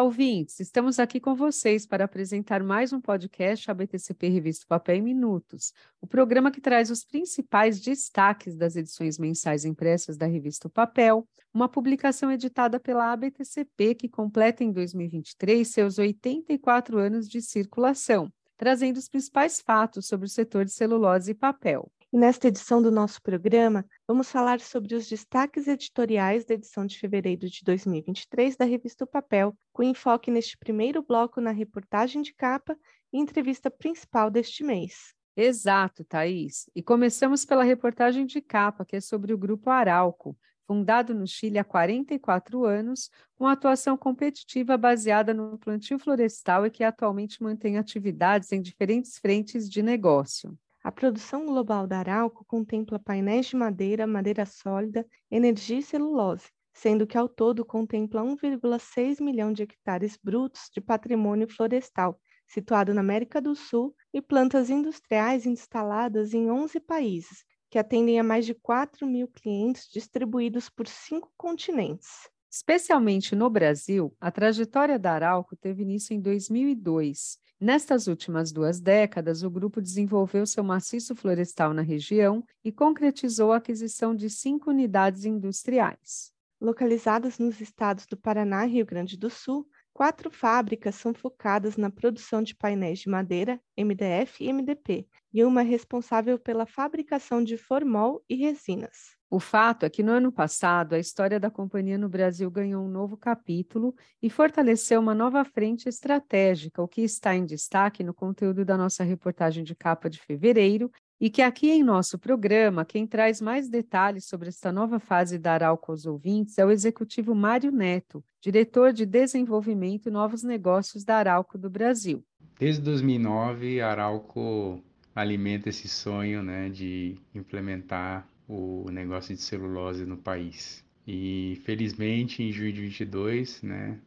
Olá, ouvintes! Estamos aqui com vocês para apresentar mais um podcast ABTCP Revista Papel em Minutos, o programa que traz os principais destaques das edições mensais impressas da revista o Papel, uma publicação editada pela ABTCP que completa em 2023 seus 84 anos de circulação, trazendo os principais fatos sobre o setor de celulose e papel. E nesta edição do nosso programa, vamos falar sobre os destaques editoriais da edição de fevereiro de 2023 da revista o Papel, com enfoque neste primeiro bloco na reportagem de capa e entrevista principal deste mês. Exato, Thaís. E começamos pela reportagem de capa, que é sobre o Grupo Arauco, fundado no Chile há 44 anos, com atuação competitiva baseada no plantio florestal e que atualmente mantém atividades em diferentes frentes de negócio. A produção global da Arauco contempla painéis de madeira, madeira sólida, energia e celulose, sendo que ao todo contempla 1,6 milhão de hectares brutos de patrimônio florestal, situado na América do Sul, e plantas industriais instaladas em 11 países, que atendem a mais de 4 mil clientes distribuídos por cinco continentes. Especialmente no Brasil, a trajetória da Arauco teve início em 2002 Nestas últimas duas décadas, o grupo desenvolveu seu maciço florestal na região e concretizou a aquisição de cinco unidades industriais. Localizadas nos estados do Paraná e Rio Grande do Sul, quatro fábricas são focadas na produção de painéis de madeira, MDF e MDP, e uma responsável pela fabricação de formol e resinas. O fato é que no ano passado a história da companhia no Brasil ganhou um novo capítulo e fortaleceu uma nova frente estratégica, o que está em destaque no conteúdo da nossa reportagem de capa de fevereiro, e que aqui em nosso programa, quem traz mais detalhes sobre esta nova fase da Arauco aos ouvintes é o executivo Mário Neto, diretor de Desenvolvimento e Novos Negócios da Arauco do Brasil. Desde 2009, a Arauco alimenta esse sonho né, de implementar o negócio de celulose no país. E felizmente em junho de 22, né,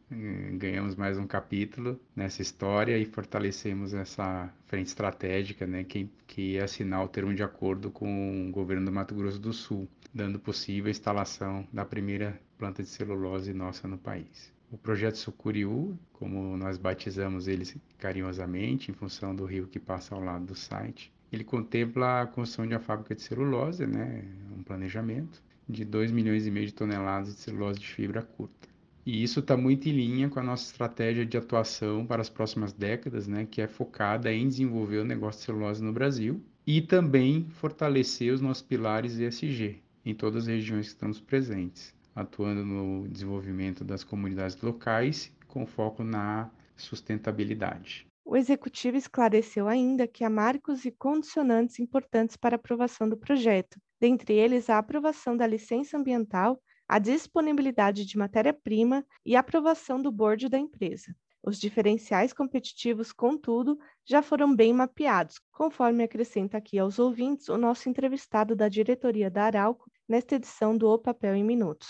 ganhamos mais um capítulo nessa história e fortalecemos essa frente estratégica, né, que, que ia assinar o termo de acordo com o governo do Mato Grosso do Sul, dando possível a instalação da primeira planta de celulose nossa no país. O projeto Sucuriú, como nós batizamos ele carinhosamente, em função do rio que passa ao lado do site, ele contempla a construção de uma fábrica de celulose, né, um planejamento de 2 milhões e meio de toneladas de celulose de fibra curta. E isso está muito em linha com a nossa estratégia de atuação para as próximas décadas, né, que é focada em desenvolver o negócio de celulose no Brasil e também fortalecer os nossos pilares ESG em todas as regiões que estamos presentes, atuando no desenvolvimento das comunidades locais com foco na sustentabilidade. O executivo esclareceu ainda que há marcos e condicionantes importantes para a aprovação do projeto, dentre eles a aprovação da licença ambiental, a disponibilidade de matéria-prima e a aprovação do board da empresa. Os diferenciais competitivos, contudo, já foram bem mapeados, conforme acrescenta aqui aos ouvintes o nosso entrevistado da diretoria da Arauco nesta edição do O Papel em Minutos.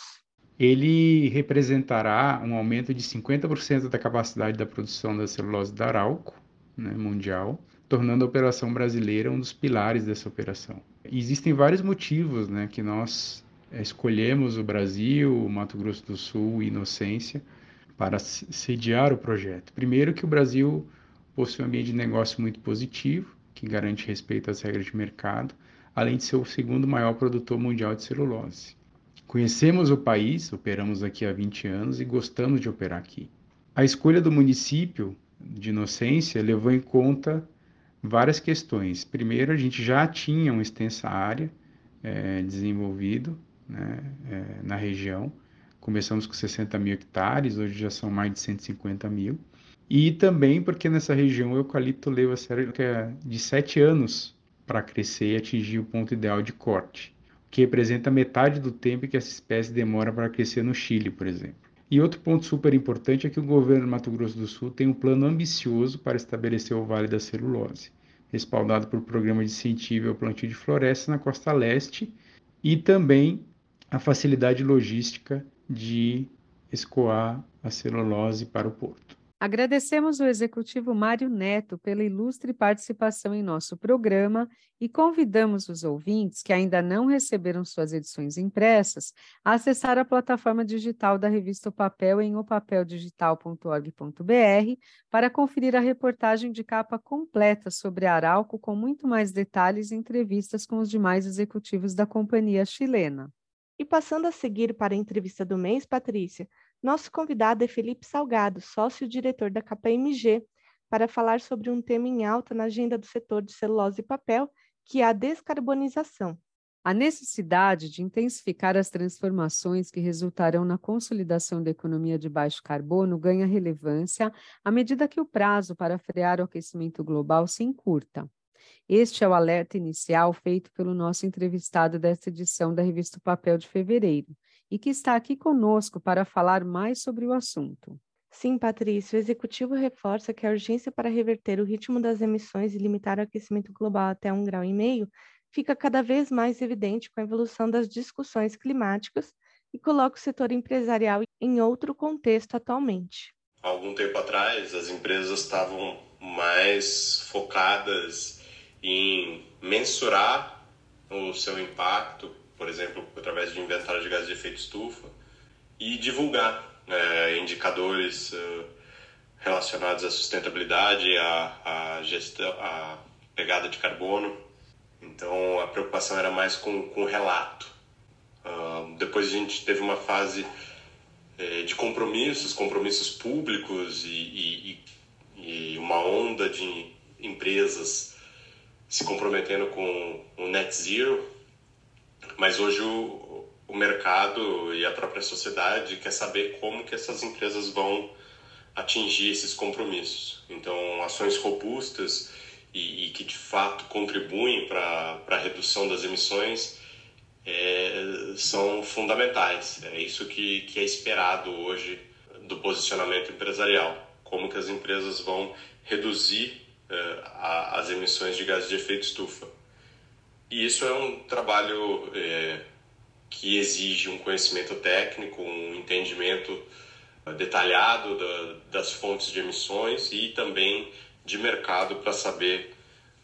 Ele representará um aumento de 50% da capacidade da produção da celulose da Arauco, né, mundial, tornando a operação brasileira um dos pilares dessa operação. Existem vários motivos né, que nós eh, escolhemos o Brasil, o Mato Grosso do Sul e Inocência para sediar o projeto. Primeiro que o Brasil possui um ambiente de negócio muito positivo, que garante respeito às regras de mercado, além de ser o segundo maior produtor mundial de celulose. Conhecemos o país, operamos aqui há 20 anos e gostamos de operar aqui. A escolha do município de Inocência levou em conta várias questões. Primeiro, a gente já tinha uma extensa área é, né, é, na região. Começamos com 60 mil hectares, hoje já são mais de 150 mil. E também porque nessa região o eucalipto leva cerca de 7 anos para crescer e atingir o ponto ideal de corte que representa metade do tempo que essa espécie demora para crescer no Chile, por exemplo. E outro ponto super importante é que o governo do Mato Grosso do Sul tem um plano ambicioso para estabelecer o Vale da Celulose, respaldado por programa de incentivo ao plantio de florestas na costa leste e também a facilidade logística de escoar a celulose para o porto. Agradecemos ao executivo Mário Neto pela ilustre participação em nosso programa e convidamos os ouvintes que ainda não receberam suas edições impressas a acessar a plataforma digital da revista O Papel em opapeldigital.org.br para conferir a reportagem de capa completa sobre Arauco com muito mais detalhes e entrevistas com os demais executivos da companhia chilena. E passando a seguir para a entrevista do mês, Patrícia, nosso convidado é Felipe Salgado, sócio-diretor da KPMG, para falar sobre um tema em alta na agenda do setor de celulose e papel, que é a descarbonização. A necessidade de intensificar as transformações que resultarão na consolidação da economia de baixo carbono ganha relevância à medida que o prazo para frear o aquecimento global se encurta. Este é o alerta inicial feito pelo nosso entrevistado desta edição da revista Papel de fevereiro, e que está aqui conosco para falar mais sobre o assunto. Sim, Patrícia, o executivo reforça que a urgência para reverter o ritmo das emissões e limitar o aquecimento global até um grau e meio fica cada vez mais evidente com a evolução das discussões climáticas e coloca o setor empresarial em outro contexto atualmente. Há algum tempo atrás, as empresas estavam mais focadas em mensurar o seu impacto por exemplo, através de inventário de gases de efeito estufa, e divulgar é, indicadores uh, relacionados à sustentabilidade, à, à, gestão, à pegada de carbono. Então a preocupação era mais com, com o relato. Uh, depois a gente teve uma fase é, de compromissos, compromissos públicos e, e, e, uma onda de empresas se comprometendo com o net zero, mas hoje o, o mercado e a própria sociedade quer saber como que essas empresas vão atingir esses compromissos. Então, ações robustas e, e que de fato contribuem para a redução das emissões é, são fundamentais. É isso que, que é esperado hoje do posicionamento empresarial. Como que as empresas vão reduzir é, a, as emissões de gases de efeito estufa. E isso é um trabalho é, que exige um conhecimento técnico, um entendimento é, detalhado da, das fontes de emissões e também de mercado para saber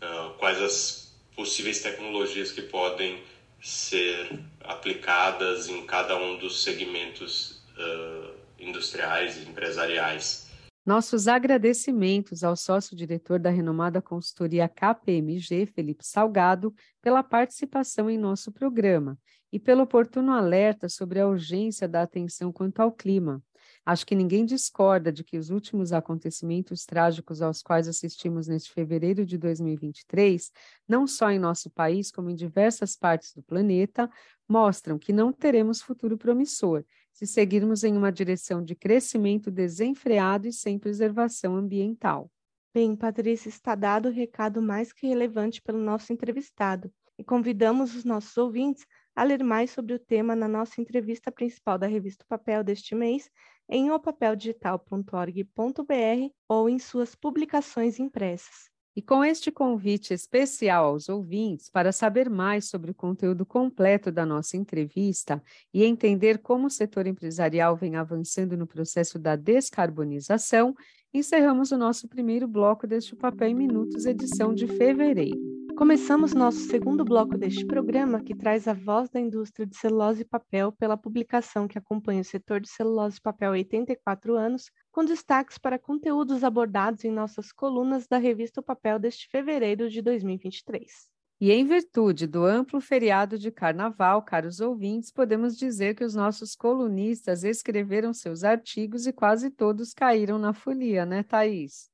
uh, quais as possíveis tecnologias que podem ser aplicadas em cada um dos segmentos uh, industriais e empresariais. Nossos agradecimentos ao sócio-diretor da renomada consultoria KPMG, Felipe Salgado, pela participação em nosso programa e pelo oportuno alerta sobre a urgência da atenção quanto ao clima. Acho que ninguém discorda de que os últimos acontecimentos trágicos aos quais assistimos neste fevereiro de 2023, não só em nosso país, como em diversas partes do planeta, mostram que não teremos futuro promissor se seguirmos em uma direção de crescimento desenfreado e sem preservação ambiental. Bem, Patrícia, está dado o recado mais que relevante pelo nosso entrevistado e convidamos os nossos ouvintes a ler mais sobre o tema na nossa entrevista principal da revista Papel deste mês em opapeldigital.org.br ou em suas publicações impressas. E com este convite especial aos ouvintes para saber mais sobre o conteúdo completo da nossa entrevista e entender como o setor empresarial vem avançando no processo da descarbonização, encerramos o nosso primeiro bloco deste Papel em Minutos, edição de fevereiro. Começamos nosso segundo bloco deste programa, que traz a voz da indústria de celulose e papel pela publicação que acompanha o setor de celulose e papel há 84 anos, com destaques para conteúdos abordados em nossas colunas da revista O Papel deste fevereiro de 2023. E em virtude do amplo feriado de carnaval, caros ouvintes, podemos dizer que os nossos colunistas escreveram seus artigos e quase todos caíram na folia, né, Thaís?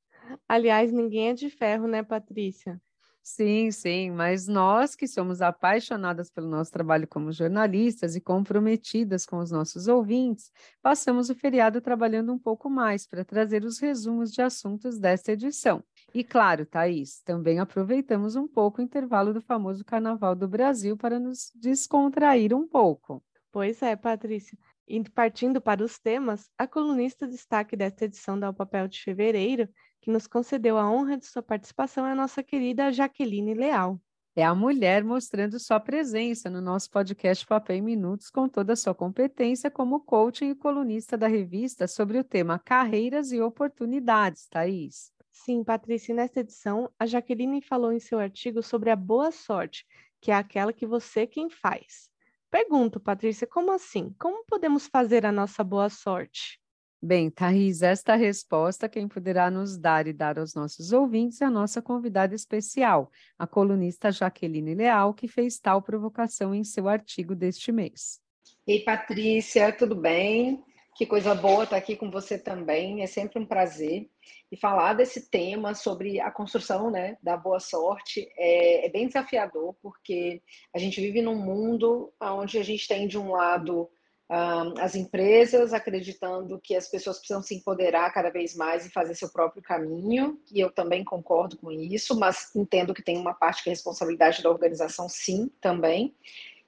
Aliás, ninguém é de ferro, né, Patrícia? Sim, sim, mas nós que somos apaixonadas pelo nosso trabalho como jornalistas e comprometidas com os nossos ouvintes, passamos o feriado trabalhando um pouco mais para trazer os resumos de assuntos desta edição. E claro, Thaís, também aproveitamos um pouco o intervalo do famoso Carnaval do Brasil para nos descontrair um pouco. Pois é, Patrícia. E partindo para os temas, a colunista destaque desta edição da O Papel de Fevereiro que nos concedeu a honra de sua participação é a nossa querida Jaqueline Leal. É a mulher mostrando sua presença no nosso podcast Papel em Minutos, com toda a sua competência como coach e colunista da revista sobre o tema Carreiras e Oportunidades, Thaís. Sim, Patrícia, nesta edição, a Jaqueline falou em seu artigo sobre a boa sorte, que é aquela que você quem faz. Pergunto, Patrícia, como assim? Como podemos fazer a nossa boa sorte? Bem, Thaís, esta resposta quem poderá nos dar e dar aos nossos ouvintes é a nossa convidada especial, a colunista Jaqueline Leal, que fez tal provocação em seu artigo deste mês. Ei, Patrícia, tudo bem? Que coisa boa estar aqui com você também, é sempre um prazer. E falar desse tema sobre a construção né, da boa sorte é, é bem desafiador, porque a gente vive num mundo onde a gente tem, de um lado, as empresas acreditando que as pessoas precisam se empoderar cada vez mais e fazer seu próprio caminho, e eu também concordo com isso, mas entendo que tem uma parte que é responsabilidade da organização, sim, também.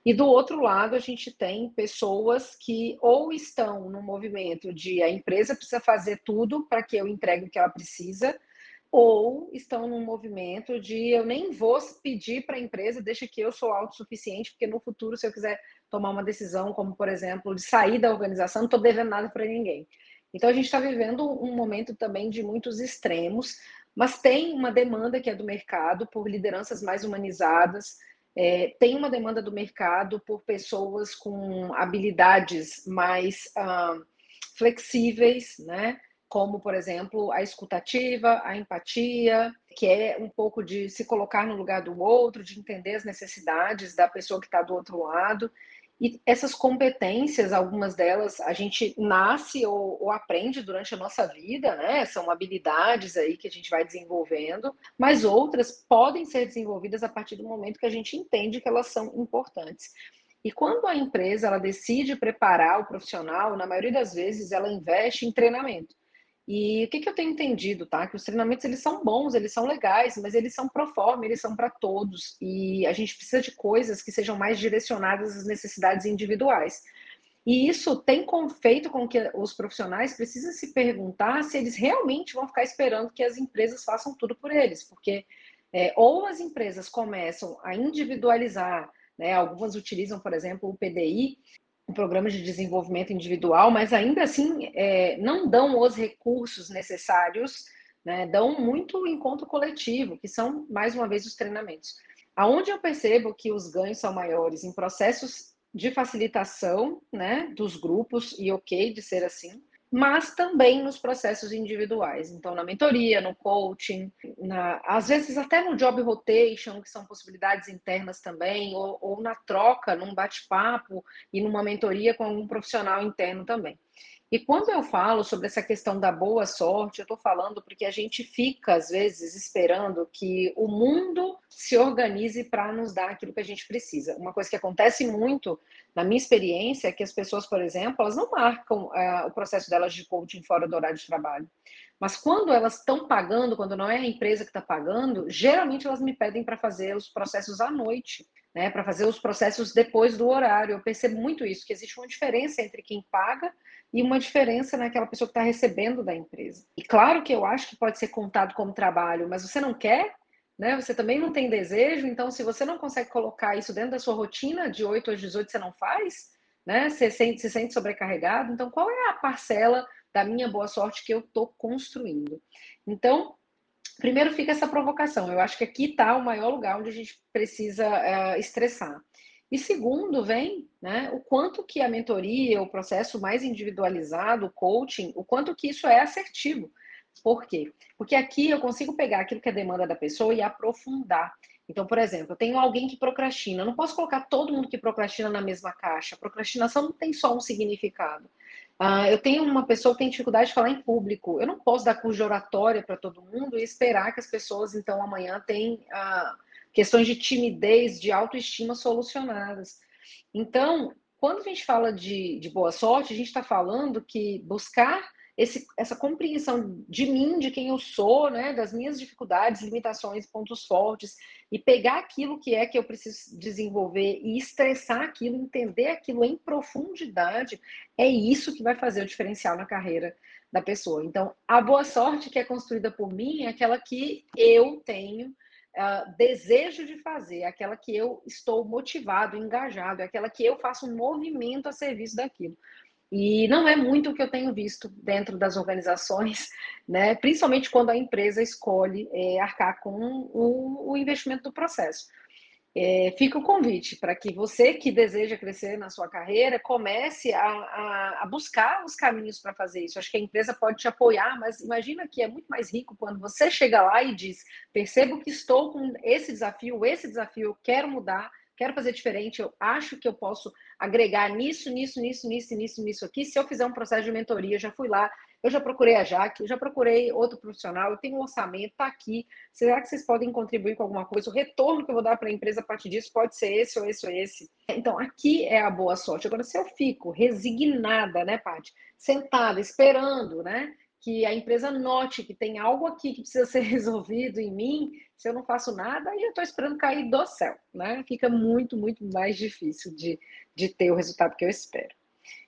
E do outro lado, a gente tem pessoas que ou estão no movimento de a empresa precisa fazer tudo para que eu entregue o que ela precisa, ou estão num movimento de eu nem vou pedir para a empresa, deixa que eu sou autossuficiente, porque no futuro, se eu quiser tomar uma decisão, como por exemplo, de sair da organização, não estou devendo nada para ninguém. Então a gente está vivendo um momento também de muitos extremos, mas tem uma demanda que é do mercado por lideranças mais humanizadas, é, tem uma demanda do mercado por pessoas com habilidades mais uh, flexíveis, né? como, por exemplo, a escutativa, a empatia, que é um pouco de se colocar no lugar do outro, de entender as necessidades da pessoa que está do outro lado. E essas competências, algumas delas a gente nasce ou, ou, aprende durante a nossa vida, né? São habilidades aí que a gente vai desenvolvendo, mas outras podem ser desenvolvidas a partir do momento que a gente entende que elas são importantes. E quando a empresa ela decide preparar o profissional, na maioria das vezes ela investe em treinamento. E o que, que eu tenho entendido, tá? Que os treinamentos eles são bons, eles são legais, mas eles são pro forma, eles são para todos. E a gente precisa de coisas que sejam mais direcionadas às necessidades individuais. E isso tem feito com que os profissionais precisem se perguntar se eles realmente vão ficar esperando que as empresas façam tudo por eles, porque é, ou as empresas começam a individualizar, né, algumas utilizam, por exemplo, o PDI, um programa de desenvolvimento individual, mas ainda assim é, não dão os recursos necessários, né, dão muito encontro coletivo, que são, mais uma vez, os treinamentos. Aonde eu percebo que os ganhos são maiores em processos de facilitação né, dos grupos, e ok de ser assim, mas também nos processos individuais. Então, na mentoria, no coaching, na, às vezes até no job rotation, que são possibilidades internas também, ou, ou na troca, num bate-papo e numa mentoria com um profissional interno também. E quando eu falo sobre essa questão da boa sorte, eu estou falando porque a gente fica, às vezes, esperando que o mundo se organize para nos dar aquilo que a gente precisa. Uma coisa que acontece muito, na minha experiência, é que as pessoas, por exemplo, elas não marcam é, o processo delas de coaching fora do horário de trabalho. Mas quando elas estão pagando, quando não é a empresa que está pagando, geralmente elas me pedem para fazer os processos à noite. Né, para fazer os processos depois do horário. Eu percebo muito isso, que existe uma diferença entre quem paga e uma diferença naquela pessoa que está recebendo da empresa. E claro que eu acho que pode ser contado como trabalho, mas você não quer, né? Você também não tem desejo, então se você não consegue colocar isso dentro da sua rotina, de 8 às 18 você não faz, né? Você sente, se sente sobrecarregado, então qual é a parcela da minha boa sorte que eu estou construindo? Então, primeiro fica essa provocação. Eu acho que aqui está o maior lugar onde a gente precisa uh, estressar. E segundo, vem né, o quanto que a mentoria, o processo mais individualizado, o coaching, o quanto que isso é assertivo. Por quê? Porque aqui eu consigo pegar aquilo que é demanda da pessoa e aprofundar. Então, por exemplo, eu tenho alguém que procrastina. Eu não posso colocar todo mundo que procrastina na mesma caixa. procrastinação não tem só um significado. Uh, eu tenho uma pessoa que tem dificuldade de falar em público. Eu não posso dar curso de oratória para todo mundo e esperar que as pessoas, então, amanhã tenham. Uh, questões de timidez, de autoestima solucionadas. Então, quando a gente fala de, de boa sorte, a gente está falando que buscar esse, essa compreensão de mim, de quem eu sou, né, das minhas dificuldades, limitações, pontos fortes, e pegar aquilo que é que eu preciso desenvolver e estressar aquilo, entender aquilo em profundidade, é isso que vai fazer o diferencial na carreira da pessoa. Então, a boa sorte que é construída por mim é aquela que eu tenho uh, desejo de fazer, é aquela que eu estou motivado, engajado, é aquela que eu faço um movimento a serviço daquilo. E não é muito o que eu tenho visto dentro das organizações, né? principalmente quando a empresa escolhe é, arcar com o, o, investimento do processo. É, fica o convite para que você que deseja crescer na sua carreira comece a, a, a buscar os caminhos para fazer isso. Acho que a empresa pode te apoiar, mas imagina que é muito mais rico quando você chega lá e diz: percebo que estou com esse desafio, esse desafio, quero mudar, quero fazer diferente, eu acho que eu posso agregar nisso, nisso, nisso, nisso, nisso, nisso aqui. Se eu fizer um processo de mentoria, já fui lá, eu já procurei a Jaque, já procurei outro profissional, eu tenho um orçamento, está aqui. Será que vocês podem contribuir com alguma coisa? O retorno que eu vou dar para a empresa a partir disso pode ser esse ou esse ou esse. Então, aqui é a boa sorte. Agora, se eu fico resignada, né, Paty? Sentada, esperando, né? que a empresa note que tem algo aqui que precisa ser resolvido em mim, se eu não faço nada, aí eu estou esperando cair do céu, né? Fica muito, muito mais difícil de, de ter o resultado que eu espero.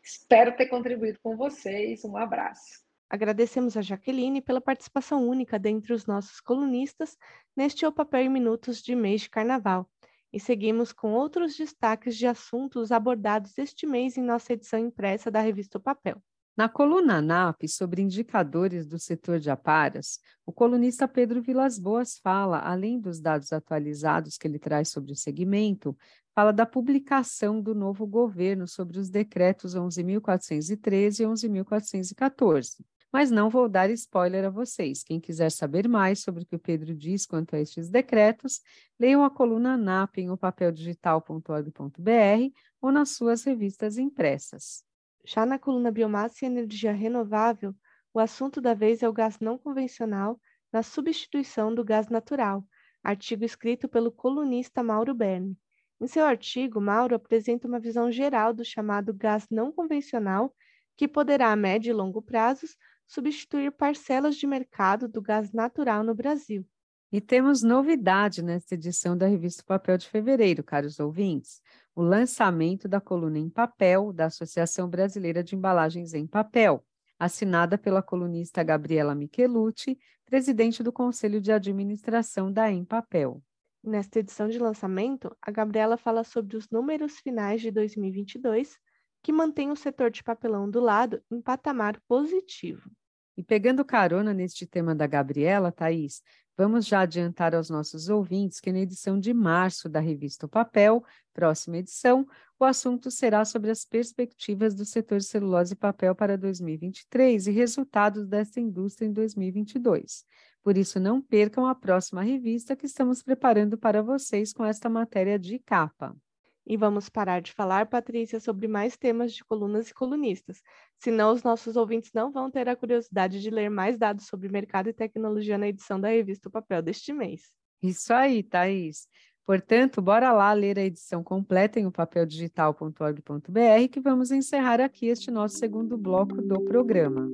Espero ter contribuído com vocês. Um abraço. Agradecemos a Jaqueline pela participação única dentre os nossos colunistas neste O Papel em Minutos de mês de Carnaval. E seguimos com outros destaques de assuntos abordados este mês em nossa edição impressa da revista O Papel. Na coluna NAP sobre indicadores do setor de aparas, o colunista Pedro Vilas Boas fala, além dos dados atualizados que ele traz sobre o segmento, fala da publicação do novo governo sobre os decretos 11.413 e 11.414. Mas não vou dar spoiler a vocês. Quem quiser saber mais sobre o que o Pedro diz quanto a estes decretos, leiam a coluna NAP em opapeldigital.org.br ou nas suas revistas impressas. Já na coluna Biomassa e Energia Renovável, o assunto da vez é o gás não convencional na substituição do gás natural, artigo escrito pelo colunista Mauro Berni. Em seu artigo, Mauro apresenta uma visão geral do chamado gás não convencional, que poderá, a médio e longo prazos, substituir parcelas de mercado do gás natural no Brasil. E temos novidade nesta edição da revista Papel de Fevereiro, caros ouvintes o lançamento da coluna em papel da Associação Brasileira de Embalagens em Papel, assinada pela colunista Gabriela Michelucci, presidente do Conselho de Administração da Em Papel. Nesta edição de lançamento, a Gabriela fala sobre os números finais de 2022, que mantém o setor de papelão do lado em patamar positivo. E pegando carona neste tema da Gabriela, Thaís, Vamos já adiantar aos nossos ouvintes que na edição de março da revista O Papel, próxima edição, o assunto será sobre as perspectivas do setor celulose e papel para 2023 e resultados desta indústria em 2022. Por isso, não percam a próxima revista que estamos preparando para vocês com esta matéria de capa. E vamos parar de falar, Patrícia, sobre mais temas de colunas e colunistas, senão os nossos ouvintes não vão ter a curiosidade de ler mais dados sobre mercado e tecnologia na edição da revista O Papel deste mês. Isso aí, Thaís. Portanto, bora lá ler a edição completa em opapeldigital.org.br que vamos encerrar aqui este nosso segundo bloco do programa.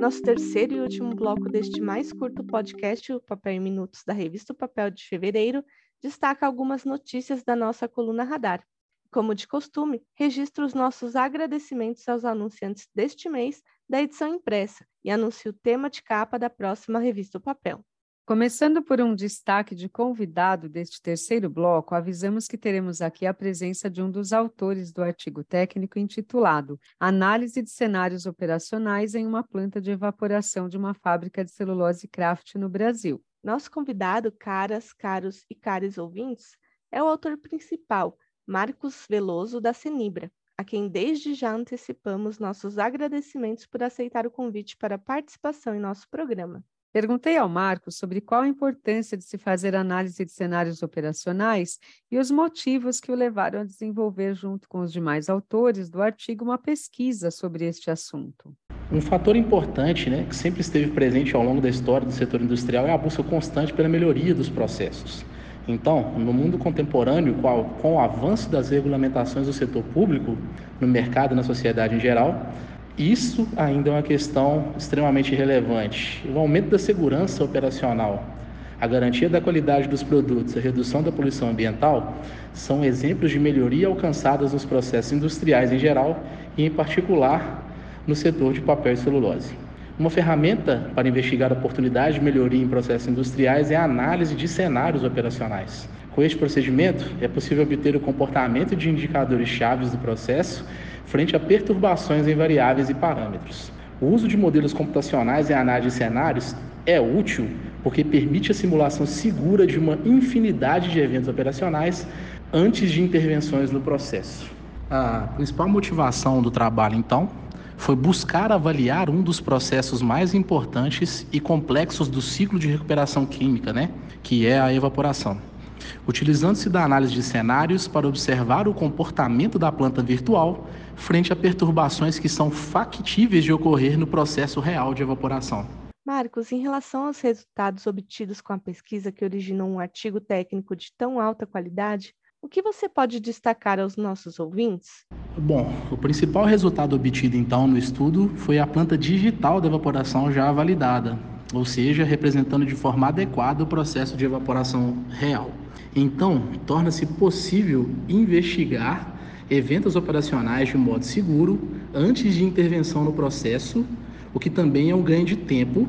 Nosso terceiro e último bloco deste mais curto podcast, o Papel em Minutos da revista O Papel de Fevereiro, destaca algumas notícias da nossa coluna Radar. Como de costume, registro os nossos agradecimentos aos anunciantes deste mês da edição impressa e anuncio o tema de capa da próxima revista Papel. Começando por um destaque de convidado deste terceiro bloco, avisamos que teremos aqui a presença de um dos autores do artigo técnico intitulado Análise de cenários operacionais em uma planta de evaporação de uma fábrica de celulose craft no Brasil. Nosso convidado, caras, caros e caros ouvintes, é o autor principal, Marcos Veloso, da Cenibra, a quem desde já antecipamos nossos agradecimentos por aceitar o convite para participação em nosso programa. Perguntei ao Marcos sobre qual a importância de se fazer análise de cenários operacionais e os motivos que o levaram a desenvolver, junto com os demais autores do artigo, uma pesquisa sobre este assunto. Um fator importante, né, que sempre esteve presente ao longo da história do setor industrial é a busca constante pela melhoria dos processos. Então, no mundo contemporâneo, com o avanço das regulamentações do setor público, no mercado e na sociedade em geral, isso ainda é uma questão extremamente relevante. O aumento da segurança operacional, a garantia da qualidade dos produtos, a redução da poluição ambiental são exemplos de melhoria alcançadas nos processos industriais em geral e, em particular, no setor de papel e celulose. Uma ferramenta para investigar oportunidades de melhoria em processos industriais é a análise de cenários operacionais. Com este procedimento, é possível obter o comportamento de indicadores chaves do processo frente a perturbações em variáveis e parâmetros. O uso de modelos computacionais em análise de cenários é útil porque permite a simulação segura de uma infinidade de eventos operacionais antes de intervenções no processo. A principal motivação do trabalho, então, foi buscar avaliar um dos processos mais importantes e complexos do ciclo de recuperação química, né? que é a evaporação. Utilizando-se da análise de cenários para observar o comportamento da planta virtual frente a perturbações que são factíveis de ocorrer no processo real de evaporação. Marcos, em relação aos resultados obtidos com a pesquisa que originou um artigo técnico de tão alta qualidade, o que você pode destacar aos nossos ouvintes? Bom, o principal resultado obtido então no estudo foi a planta digital de evaporação já validada, ou seja, representando de forma adequada o processo de evaporação real. Então, torna-se possível investigar eventos operacionais de modo seguro antes de intervenção no processo, o que também é um ganho de tempo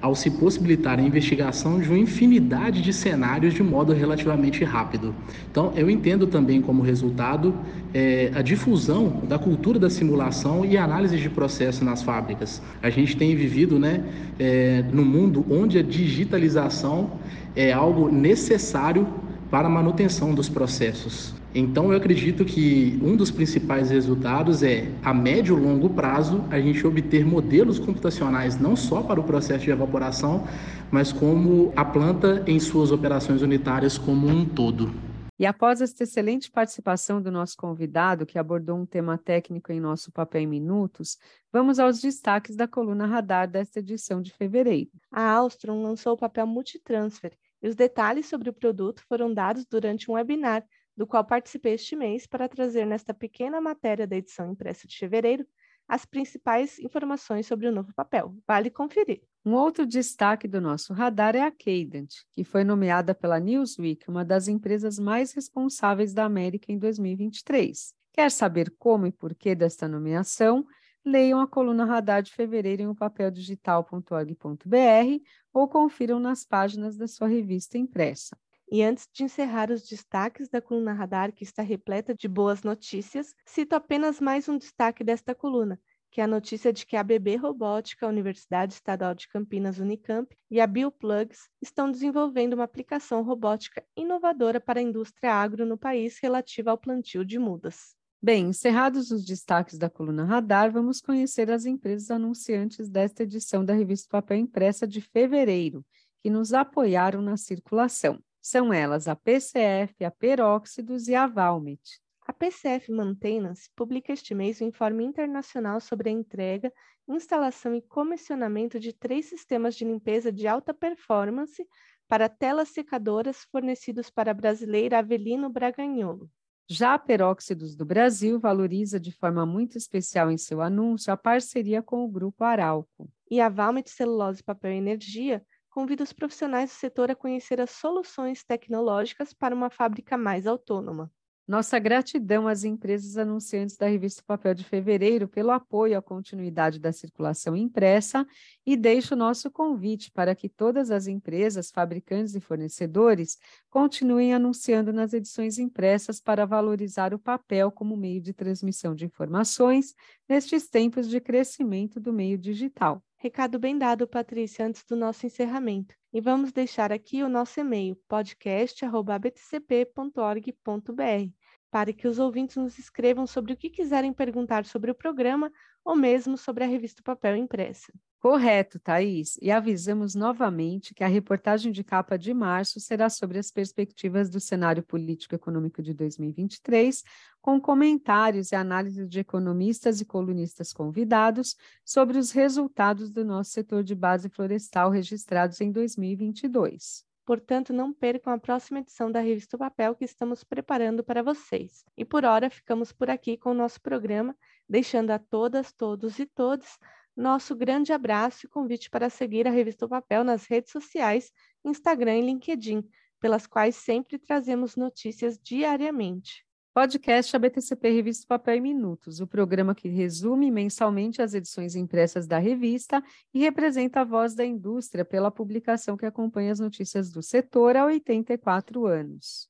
ao se possibilitar a investigação de uma infinidade de cenários de modo relativamente rápido. Então, eu entendo também como resultado é, a difusão da cultura da simulação e análise de processo nas fábricas. A gente tem vivido né, é, no mundo onde a digitalização é algo necessário para a manutenção dos processos. Então, eu acredito que um dos principais resultados é, a médio e longo prazo, a gente obter modelos computacionais não só para o processo de evaporação, mas como a planta em suas operações unitárias como um todo. E após esta excelente participação do nosso convidado, que abordou um tema técnico em nosso papel em minutos, vamos aos destaques da coluna radar desta edição de fevereiro. A Alstrom lançou o papel multitransfer e os detalhes sobre o produto foram dados durante um webinar do qual participei este mês para trazer nesta pequena matéria da edição impressa de fevereiro as principais informações sobre o novo papel. Vale conferir. Um outro destaque do nosso radar é a Cadent, que foi nomeada pela Newsweek uma das empresas mais responsáveis da América em 2023. Quer saber como e porquê desta nomeação? Leiam a coluna Radar de fevereiro em o papeldigital.org.br ou confiram nas páginas da sua revista impressa. E antes de encerrar os destaques da coluna Radar, que está repleta de boas notícias, cito apenas mais um destaque desta coluna, que é a notícia de que a BB Robótica, a Universidade Estadual de Campinas Unicamp e a Bioplugs estão desenvolvendo uma aplicação robótica inovadora para a indústria agro no país relativa ao plantio de mudas. Bem, encerrados os destaques da coluna Radar, vamos conhecer as empresas anunciantes desta edição da revista Papel Impressa de fevereiro, que nos apoiaram na circulação. São elas a PCF, a Peróxidos e a Valmet. A PCF Maintenance publica este mês o um informe internacional sobre a entrega, instalação e comissionamento de três sistemas de limpeza de alta performance para telas secadoras fornecidos para a brasileira Avelino Braganholo. Já a Peróxidos do Brasil valoriza de forma muito especial em seu anúncio a parceria com o Grupo Arauco. E a Valmet Celulose Papel e Energia convida os profissionais do setor a conhecer as soluções tecnológicas para uma fábrica mais autônoma. Nossa gratidão às empresas anunciantes da revista Papel de Fevereiro pelo apoio à continuidade da circulação impressa e deixo o nosso convite para que todas as empresas, fabricantes e fornecedores continuem anunciando nas edições impressas para valorizar o papel como meio de transmissão de informações nestes tempos de crescimento do meio digital. Recado bem dado, Patrícia, antes do nosso encerramento. E vamos deixar aqui o nosso e-mail, podcast.btcp.org.br, para que os ouvintes nos escrevam sobre o que quiserem perguntar sobre o programa ou mesmo sobre a revista Papel Impressa. Correto, Thaís. E avisamos novamente que a reportagem de capa de março será sobre as perspectivas do cenário político-econômico de 2023, com comentários e análises de economistas e colunistas convidados sobre os resultados do nosso setor de base florestal registrados em 2022. Portanto, não percam a próxima edição da Revista Papel que estamos preparando para vocês. E por hora, ficamos por aqui com o nosso programa, deixando a todas, todos e todos nosso grande abraço e convite para seguir a Revista Papel nas redes sociais, Instagram e LinkedIn, pelas quais sempre trazemos notícias diariamente. Podcast ABTCP Revista Papel em Minutos, o programa que resume mensalmente as edições impressas da revista e representa a voz da indústria pela publicação que acompanha as notícias do setor há 84 anos.